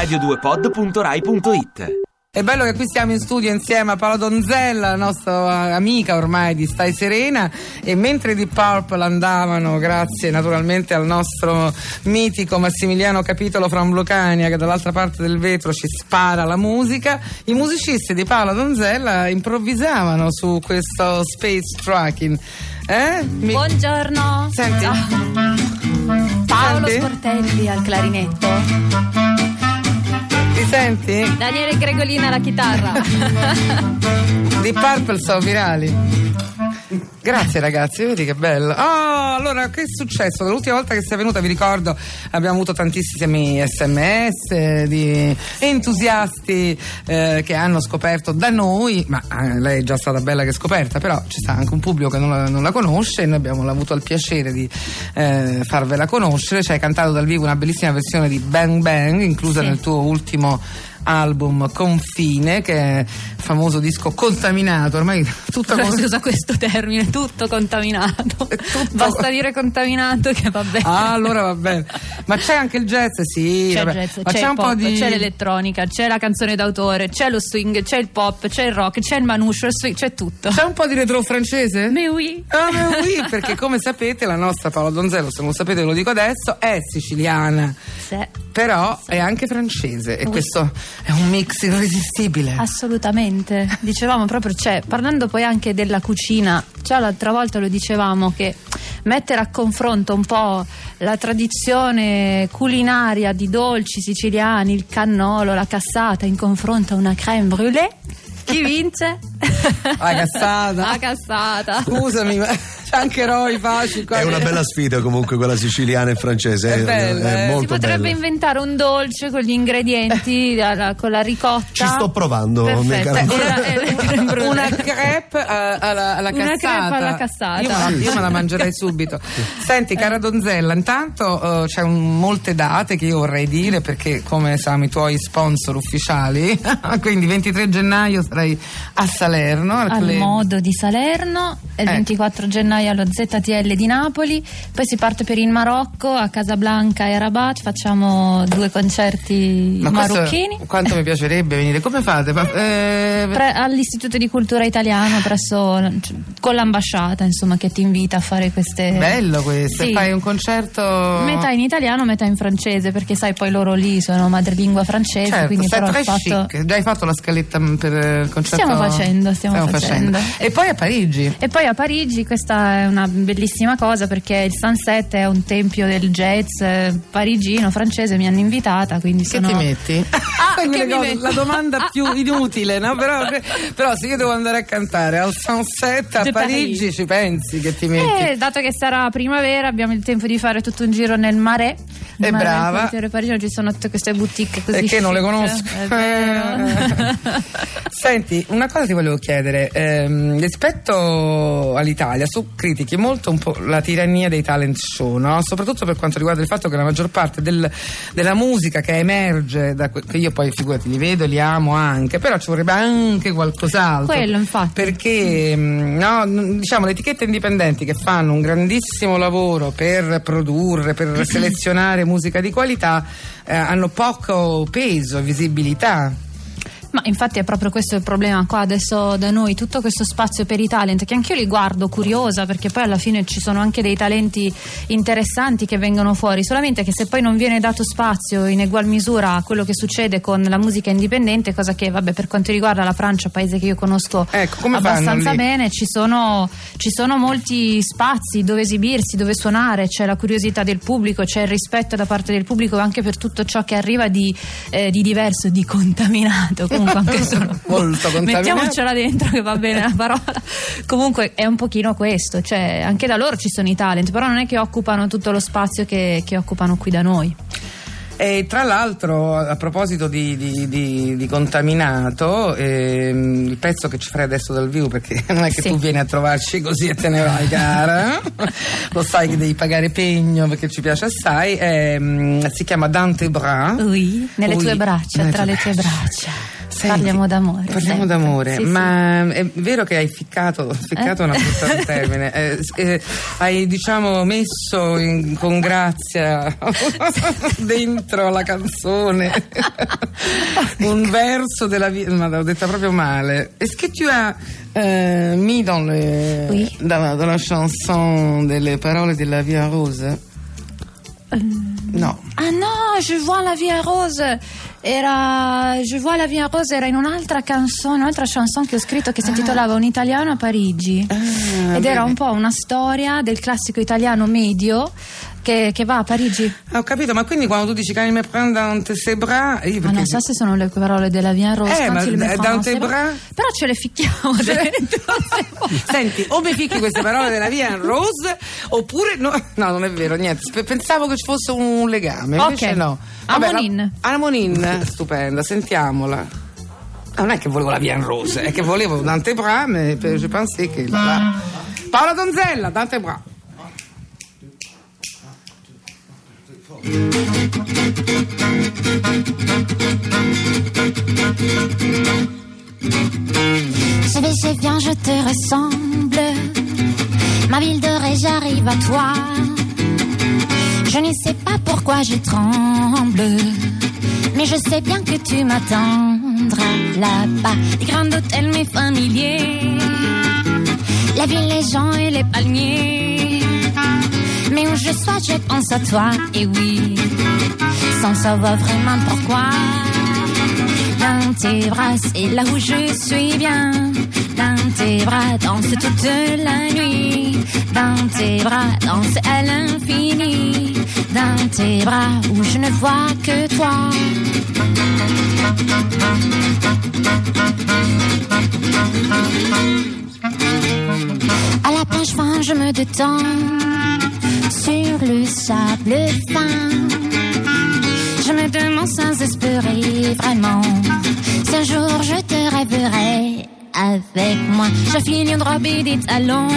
radio2pod.rai.it È bello che qui stiamo in studio insieme a Paolo Donzella, la nostra amica ormai di Stai Serena e mentre di Purple andavano, grazie naturalmente al nostro mitico Massimiliano Capitolo Framblucania che dall'altra parte del vetro ci spara la musica, i musicisti di Paolo Donzella improvvisavano su questo space tracking. Eh? Mi- Buongiorno. Senti? Ciao. Paolo Senti? Sportelli al clarinetto. Ti senti? Daniele Gregolina alla chitarra. Di Purple sono virali. Grazie ragazzi, vedi che bello. Oh, allora che è successo? L'ultima volta che sei venuta, vi ricordo, abbiamo avuto tantissimi sms di entusiasti eh, che hanno scoperto da noi, ma eh, lei è già stata bella che scoperta, però ci sta anche un pubblico che non la, non la conosce e noi abbiamo avuto il piacere di eh, farvela conoscere. Ci hai cantato dal vivo una bellissima versione di Bang Bang, inclusa Sì. nel tuo ultimo album Confine, che è il famoso disco contaminato, ormai Ora cosa- si usa questo termine, tutto contaminato. Tutto- Basta dire contaminato che va bene. Ah, allora va bene. Ma c'è anche il jazz, sì. C'è jazz, c'è, c'è il un pop, po' di. c'è l'elettronica, c'è la canzone d'autore, c'è lo swing, c'è il pop, c'è il rock, c'è il manuscio, il swing, c'è tutto. C'è un po' di retro francese? Mais oui. Ah, ma oui, perché come sapete la nostra Paola Donzello, se non lo sapete ve lo dico adesso, è siciliana, Sì, però è anche francese e Oui. questo è un mix irresistibile. Assolutamente, dicevamo proprio, cioè, parlando poi anche della cucina, già l'altra volta lo dicevamo che mettere a confronto un po' la tradizione culinaria di dolci siciliani, il cannolo, la cassata, in confronto a una crème brûlée, chi vince? La cassata. La cassata. Scusami, ma c'è anche Roy qua. È una bella sfida comunque quella siciliana e francese. È bella, eh. molto Si potrebbe bella. inventare un dolce con gli ingredienti, con la ricotta. Ci sto provando, Perfetto. mica- Era- era brûlée. una crepe eh, alla, alla Una cassata. crepe alla cassata. Io me la, io me la mangerei subito. Senti, cara Donzella, intanto eh, c'è un- molte date che io vorrei dire perché, come sanno i tuoi sponsor ufficiali, quindi 23 gennaio sarai a Salerno. al club. modo di Salerno, il Eh. 24 gennaio allo ZTL di Napoli, poi si parte per il Marocco a Casablanca e Rabat, facciamo due concerti Ma questo- marocchini. quanto mi piacerebbe venire. Come fate? Ma, eh, Pre- all'Istituto di Cultura Italiano presso con l'ambasciata insomma che ti invita a fare queste bello questo. Sì. Fai un concerto. metà in italiano metà in francese perché sai poi loro lì sono madrelingua francese Certo, quindi però ho fatto chic. Già hai fatto la scaletta mm, per il concerto? Stiamo facendo, stiamo facendo. E poi a Parigi. E poi a Parigi questa è una bellissima cosa perché il Sunset è un tempio del jazz eh, parigino, francese, mi hanno invitata, quindi Che sono... ti metti? Quelle cose- metto? La domanda più inutile, no? Però, però se io devo andare a cantare al Sunset a Parigi, ci pensi che ti metti? Eh, dato che sarà primavera abbiamo il tempo di fare tutto un giro nel Marais. E Nel Marais, brava. nel parigino ci sono tutte queste boutique così E che non le conosco. vero. Senti, una cosa ti volevo chiedere. ehm, rispetto all'Italia, tu critichi molto un po' la tirannia dei talent show, no? soprattutto per quanto riguarda il fatto che la maggior parte del- della musica che emerge, da que- che io poi figurati li vedo, li amo anche, però ci vorrebbe anche qualcos'altro. Quello, infatti. Perché mm, no, diciamo, le etichette indipendenti che fanno un grandissimo lavoro per produrre, per selezionare musica di qualità, eh, hanno poco peso e visibilità. Ma infatti è proprio questo il problema qua adesso da noi, tutto questo spazio per i talent, che anch'io li guardo curiosa perché poi alla fine ci sono anche dei talenti interessanti che vengono fuori, solamente che se poi non viene dato spazio in egual misura a quello che succede con la musica indipendente, cosa che vabbè per quanto riguarda la Francia, paese che io conosco Ecco, abbastanza bene, ci sono, ci sono molti spazi dove esibirsi, dove suonare, c'è la curiosità del pubblico, c'è il rispetto da parte del pubblico anche per tutto ciò che arriva di, eh, di diverso, di contaminato. Comunque anche solo mettiamocela dentro che va bene la parola. Comunque è un pochino questo, cioè anche da loro ci sono i talent, però non è che occupano tutto lo spazio che, che occupano qui da noi. E tra l'altro, a proposito di, di- di- di contaminato, ehm, il pezzo che ci farai adesso dal vivo, perché non è che Sì. tu vieni a trovarci così e te ne vai, cara. Lo sai che devi pagare pegno perché ci piace assai. ehm, si chiama Dante Bras. Oui, nelle Oui, tue braccia, tra le tue braccia. Senti, parliamo d'amore. Parliamo sempre. d'amore, Sì, sì. ma è vero che hai ficcato, ficcato è una brutta termine, eh, eh, hai diciamo messo in- con grazia dentro la canzone un verso della vita, ma l'ho detta proprio male. Est-ce que tu as euh, mis dans, le, Oui. dans, dans la chanson delle parole della Via Rose? No. Ah no, Je vois la en rose. Era Je vois la en rose era in un'altra canzone, un'altra chanson che ho scritto che si intitolava Un italiano a Parigi. Ah, Ed era bene. un po' una storia del classico italiano medio che, che va a Parigi. Ah, ho capito, ma quindi quando tu dici che me prend dans tes bras, io Ma perché non so se sono le parole della Via Rose. Eh, ma da dans te ses bras. bras? Però ce le ficchiamo dentro. se. Senti, o mi ficchi queste parole della via rose, oppure no, no, non è vero, niente. Pensavo che ci fosse un legame, invece Ok. no. Amonin. la- Amonin, stupenda, sentiamola. Ah, Non è che volevo la via rose, è che volevo Dante Bra, mais je pensais che la... Paola Donzella, Dante Bra. Je vais, je viens, je te ressemble. Ma ville de rêve, j'arrive à toi. Je ne sais pas pourquoi je tremble. Mais je sais bien que tu m'attendras là-bas. Les grands hôtels, mais familiers. La ville, les gens et les palmiers. Mais où je sois, je pense à toi. Et oui, sans savoir vraiment pourquoi. Dans tes bras, c'est là où je suis bien. Dans tes bras, danse toute la nuit. Dans tes bras, danse à l'infini. Dans tes bras, où je ne vois que toi. À la plage fin, je me détends sur le sable fin. Je me demande sans espérer vraiment si un jour je te rêverai avec moi. J'affile une robe et des talons.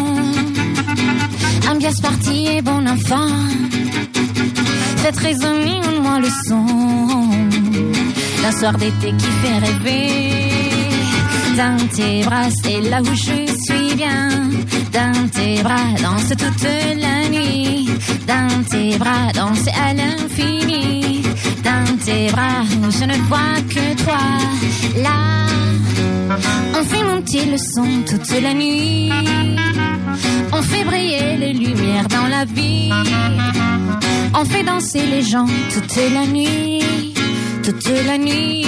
Ambiance partie et bon enfant. Faites résonner en moi le son d'un soir d'été qui fait rêver. Dans tes bras, c'est là où je suis bien. Dans tes bras, danse toute la. Dans tes bras, danse à l'infini. Dans tes bras, je ne vois que toi. Là, on fait monter le son toute la nuit. On fait briller les lumières dans la vie. On fait danser les gens toute la nuit. Toute la nuit.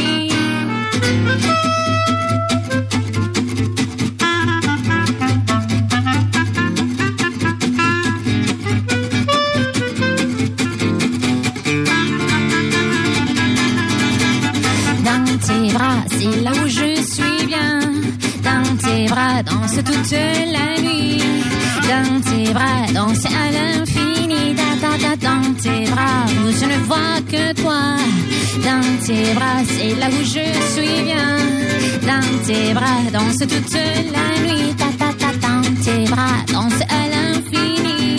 C'est là où je suis bien. Dans tes bras, danse toute la nuit. Dans tes bras, danse à l'infini. Da, da, da, dans tes bras, où je ne vois que toi. Dans tes bras, c'est là où je suis bien. Dans tes bras, danse toute la nuit. Da, da, da, dans tes bras, danse à l'infini.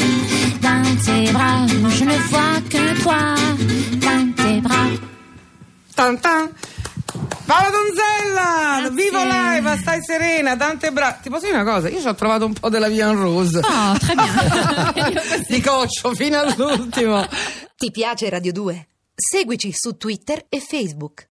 Dans tes bras, où je ne vois que toi. Dans tes bras. Tan. Paola Donzella, Grazie. vivo live, stai serena, Dante Bra. Ti posso dire una cosa? Io ci ho trovato un po' della via in rose. Oh, très bien. Di coccio fino all'ultimo. Ti piace Radio 2? Seguici su Twitter e Facebook.